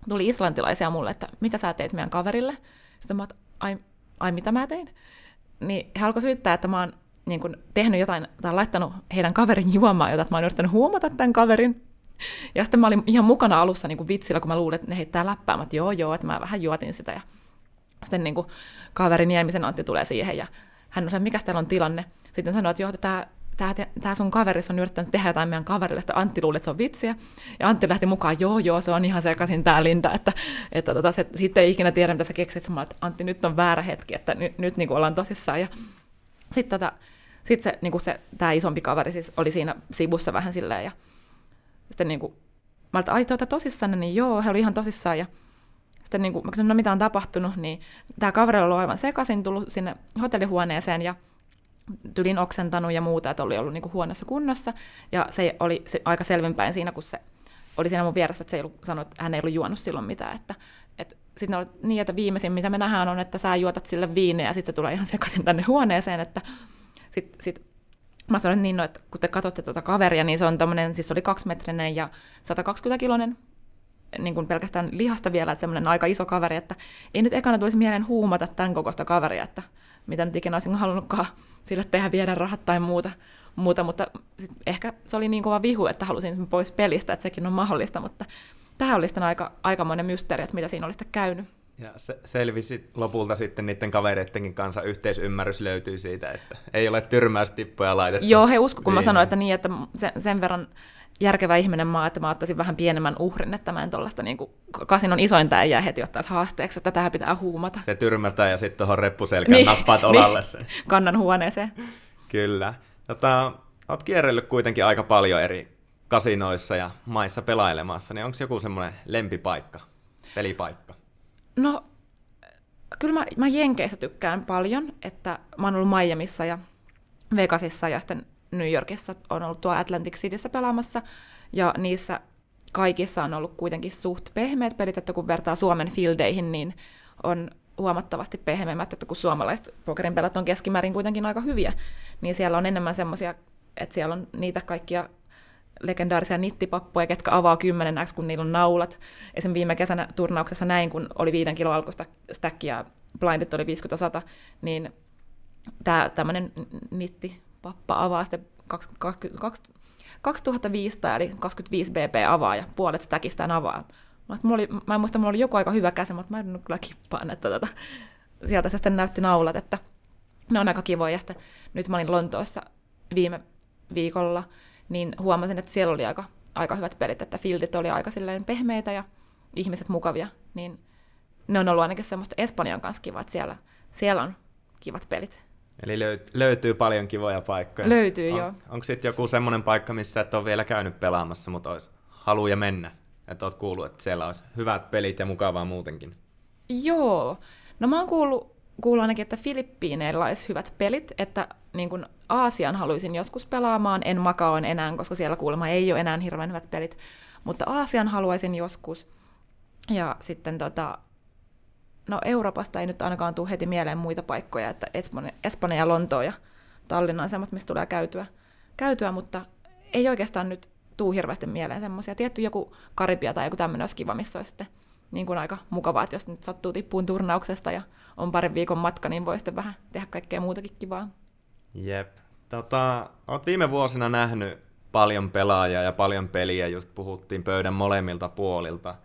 tuli islantilaisia mulle, että mitä sä teit meidän kaverille? Sitten mä ai, ai mitä mä tein? Niin he alkoi syyttää, että mä oon niin kun, tehnyt jotain tai laittanut heidän kaverin juomaan jotain, että mä oon yrittänyt huomata tämän kaverin. Ja sitten mä olin ihan mukana alussa niin kuin vitsillä, kun mä luulin, että ne heittää läppää. Mä joo, joo, että mä vähän juotin sitä. Ja sitten niin kuin kaveri Niemisen Antti tulee siihen ja hän on mikä täällä on tilanne. Sitten sanoi, että joo, tämä tämä, tämä sun kaverissa on yrittänyt tehdä jotain meidän kaverille, että Antti luuli, että se on vitsiä. Ja Antti lähti mukaan, joo, joo, se on ihan sekaisin tämä Linda, että, että tota, se, sitten ei ikinä tiedä, mitä sä keksit. Mä että Antti, nyt on väärä hetki, että nyt, nyt niin kuin ollaan tosissaan. Ja sitten tota, se, niin se, tämä isompi kaveri siis oli siinä sivussa vähän silleen, ja sitten niin kuin, mä olin, ai tuota tosissaan, niin joo, he oli ihan tosissaan, ja sitten niin kuin, mä kysyin, no mitä on tapahtunut, niin tämä kaveri oli aivan sekaisin tullut sinne hotellihuoneeseen, ja tylin oksentanut ja muuta, että oli ollut niin kuin huonossa kunnossa. Ja se oli se aika selvinpäin siinä, kun se oli siinä mun vieressä, että se ei ollut sanonut, että hän ei ollut juonut silloin mitään. Että, että sitten oli niin, että viimeisin, mitä me nähdään, on, että sä juotat sille viineä ja sitten se tulee ihan sekaisin tänne huoneeseen. Että sitten sit, mä sanoin niin, no, että kun te katsotte tuota kaveria, niin se on tommonen, siis oli kaksimetrinen ja 120-kilonen niin kuin pelkästään lihasta vielä, että semmoinen aika iso kaveri, että ei nyt ekana tulisi mieleen huumata tämän kokoista kaveria, että mitä nyt ikinä olisin halunnutkaan sille tehdä, viedä rahat tai muuta, muuta mutta sit ehkä se oli niin kova vihu, että halusin pois pelistä, että sekin on mahdollista, mutta tämä oli sitten aika, aikamoinen mysteeri, että mitä siinä oli sitten käynyt. Ja se selvisi lopulta sitten niiden kavereidenkin kanssa yhteisymmärrys löytyy siitä, että ei ole tyrmäystippuja laitettu. Joo, he usko, kun mä sanoin, että niin, että sen, sen verran järkevä ihminen maa, että mä ottaisin vähän pienemmän uhrin, että mä en tuollaista niin kasinon isointa ei jää heti ottaa haasteeksi, että tähän pitää huumata. Se tyrmätään ja sitten tuohon reppuselkään niin, nappaat olalle niin, sen. Kannan huoneeseen. Kyllä. Tota, oot kierrellyt kuitenkin aika paljon eri kasinoissa ja maissa pelailemassa, niin onko joku semmoinen lempipaikka, pelipaikka? No, kyllä mä, mä Jenkeissä tykkään paljon, että mä oon ollut Miamiissa ja Vegasissa ja sitten New Yorkissa on ollut tuo Atlantic Cityssä pelaamassa, ja niissä kaikissa on ollut kuitenkin suht pehmeät pelit, että kun vertaa Suomen fieldeihin, niin on huomattavasti pehmeämmät, että kun suomalaiset pokerin pelat on keskimäärin kuitenkin aika hyviä, niin siellä on enemmän semmoisia, että siellä on niitä kaikkia legendaarisia nittipappoja, ketkä avaa 10 x kun niillä on naulat. Esimerkiksi viime kesänä turnauksessa näin, kun oli viiden kilo alkusta stack ja blindit oli 50-100, niin tämmöinen nittipappa avaa sitten 2500 eli 25 BP avaa ja puolet stackistään avaa. Mä, oli, mä en muista, mulla oli joku aika hyvä käsi, mutta mä en kyllä kippaan, että tota, sieltä se sitten näytti naulat, että ne on aika kivoja. Ja sitten nyt mä olin Lontoossa viime viikolla, niin huomasin, että siellä oli aika, aika hyvät pelit, että fieldit oli aika silleen pehmeitä ja ihmiset mukavia, niin ne on ollut ainakin semmoista Espanjan kanssa kiva, että siellä, siellä on kivat pelit. Eli löyt, löytyy paljon kivoja paikkoja. Löytyy, on, joo. Onko sitten joku semmoinen paikka, missä et ole vielä käynyt pelaamassa, mutta olisi haluja mennä? Että oot kuullut, että siellä olisi hyvät pelit ja mukavaa muutenkin. Joo. No mä oon kuullut, kuullut ainakin, että Filippiineillä olisi hyvät pelit, että niin kuin Aasian haluaisin joskus pelaamaan, en Makaon enää, koska siellä kuulemma ei ole enää hirveän hyvät pelit, mutta Aasian haluaisin joskus. Ja sitten tota, no Euroopasta ei nyt ainakaan tule heti mieleen muita paikkoja, että Espanja, Espanja ja Lontoa ja Tallinna on semmoista, mistä tulee käytyä, käytyä, mutta ei oikeastaan nyt tuu hirveästi mieleen semmoisia. Tietty joku Karibia tai joku tämmöinen olisi kiva, missä olisi sitten niin kuin aika mukavaa, että jos nyt sattuu tippuun turnauksesta ja on parin viikon matka, niin voi sitten vähän tehdä kaikkea muutakin kivaa. Jep. Tota, oot viime vuosina nähnyt paljon pelaajia ja paljon peliä, just puhuttiin pöydän molemmilta puolilta.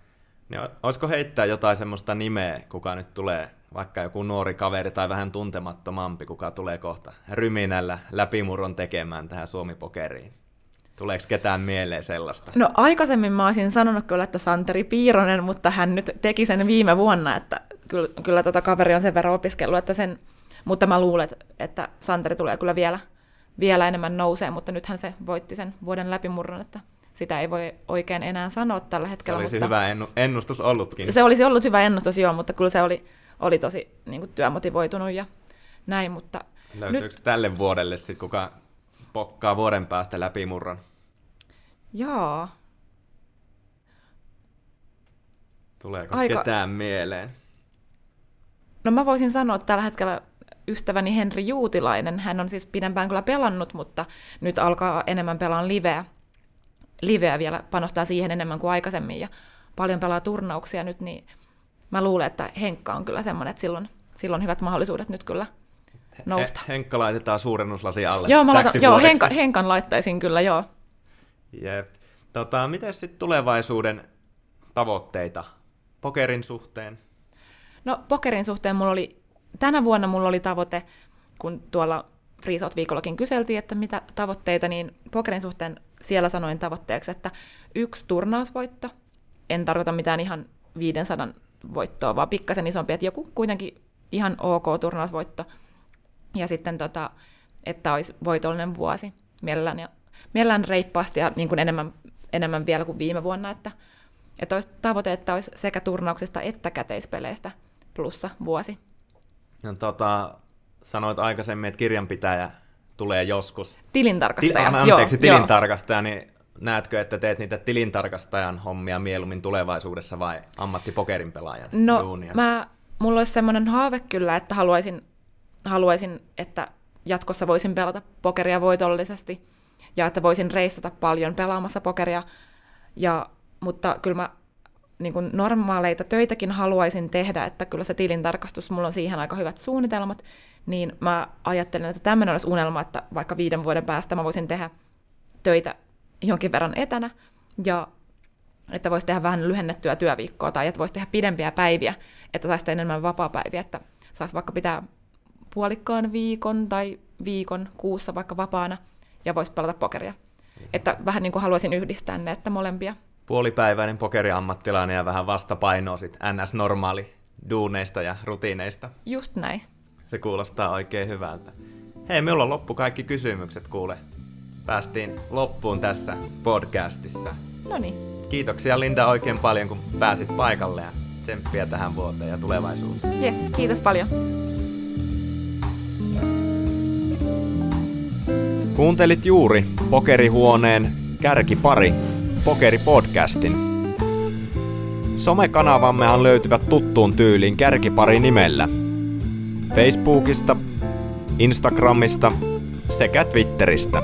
Niin olisiko heittää jotain semmoista nimeä, kuka nyt tulee, vaikka joku nuori kaveri tai vähän tuntemattomampi, kuka tulee kohta ryminällä läpimurron tekemään tähän Suomi-pokeriin? Tuleeko ketään mieleen sellaista? No aikaisemmin mä olisin sanonut kyllä, että Santeri Piironen, mutta hän nyt teki sen viime vuonna, että kyllä, kyllä tota kaveri on sen verran opiskellut, että sen, mutta mä luulen, että Santeri tulee kyllä vielä, vielä enemmän nousee, mutta nythän se voitti sen vuoden läpimurron, että sitä ei voi oikein enää sanoa tällä hetkellä. Se olisi mutta hyvä ennustus ollutkin. Se olisi ollut hyvä ennustus, joo, mutta kyllä se oli, oli tosi niin kuin, työmotivoitunut ja näin, mutta Löytyykö nyt... tälle vuodelle sitten kuka pokkaa vuoden päästä läpimurron? Joo. Tuleeko Aika... ketään mieleen? No mä voisin sanoa, että tällä hetkellä ystäväni Henri Juutilainen, hän on siis pidempään kyllä pelannut, mutta nyt alkaa enemmän pelaa liveä. Liveä vielä panostaa siihen enemmän kuin aikaisemmin ja paljon pelaa turnauksia nyt, niin mä luulen, että Henkka on kyllä semmoinen, että silloin, silloin hyvät mahdollisuudet nyt kyllä nousta. He, Henkka laitetaan suurennuslasi alle. Joo, mä laitan, joo Henka, Henkan laittaisin kyllä, joo. Jep. Tota, miten sitten tulevaisuuden tavoitteita pokerin suhteen? No pokerin suhteen mulla oli, tänä vuonna mulla oli tavoite, kun tuolla Freesout viikollakin kyseltiin, että mitä tavoitteita, niin pokerin suhteen siellä sanoin tavoitteeksi, että yksi turnausvoitto, en tarkoita mitään ihan 500 voittoa, vaan pikkasen isompi, että joku kuitenkin ihan ok turnausvoitto. Ja sitten, tota, että olisi voitollinen vuosi mielellään, ja, mielellään reippaasti ja niin kuin enemmän, enemmän vielä kuin viime vuonna, että, että olisi tavoite, että olisi sekä turnauksista että käteispeleistä plussa vuosi. No, tota, sanoit aikaisemmin, että kirjanpitäjä tulee joskus. Tilintarkastaja. Til, anteeksi, joo, tilintarkastaja, joo. niin näetkö, että teet niitä tilintarkastajan hommia mieluummin tulevaisuudessa vai ammattipokerin pelaajan No, duunia? mä, mulla olisi semmoinen haave kyllä, että haluaisin, haluaisin, että jatkossa voisin pelata pokeria voitollisesti ja että voisin reissata paljon pelaamassa pokeria, ja, mutta kyllä mä niin kuin normaaleita töitäkin haluaisin tehdä, että kyllä se tilintarkastus, mulla on siihen aika hyvät suunnitelmat, niin mä ajattelen, että tämmöinen olisi unelma, että vaikka viiden vuoden päästä mä voisin tehdä töitä jonkin verran etänä, ja että voisi tehdä vähän lyhennettyä työviikkoa, tai että voisi tehdä pidempiä päiviä, että saisi enemmän vapaa-päiviä, että saisi vaikka pitää puolikkaan viikon tai viikon kuussa vaikka vapaana, ja voisi pelata pokeria. Että vähän niin kuin haluaisin yhdistää ne, että molempia puolipäiväinen pokeriammattilainen ja vähän vastapainoa sit NS-normaali duuneista ja rutiineista. Just näin. Se kuulostaa oikein hyvältä. Hei, minulla on loppu kaikki kysymykset, kuule. Päästiin loppuun tässä podcastissa. No niin. Kiitoksia Linda oikein paljon, kun pääsit paikalle ja tsemppiä tähän vuoteen ja tulevaisuuteen. Yes, kiitos paljon. Kuuntelit juuri Pokerihuoneen kärkipari Pokeri-podcastin. Somekanavammehan löytyvät tuttuun tyyliin kärkipari nimellä. Facebookista, Instagramista sekä Twitteristä.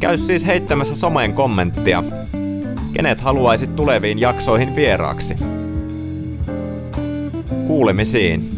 Käy siis heittämässä someen kommenttia. Kenet haluaisit tuleviin jaksoihin vieraaksi? Kuulemisiin.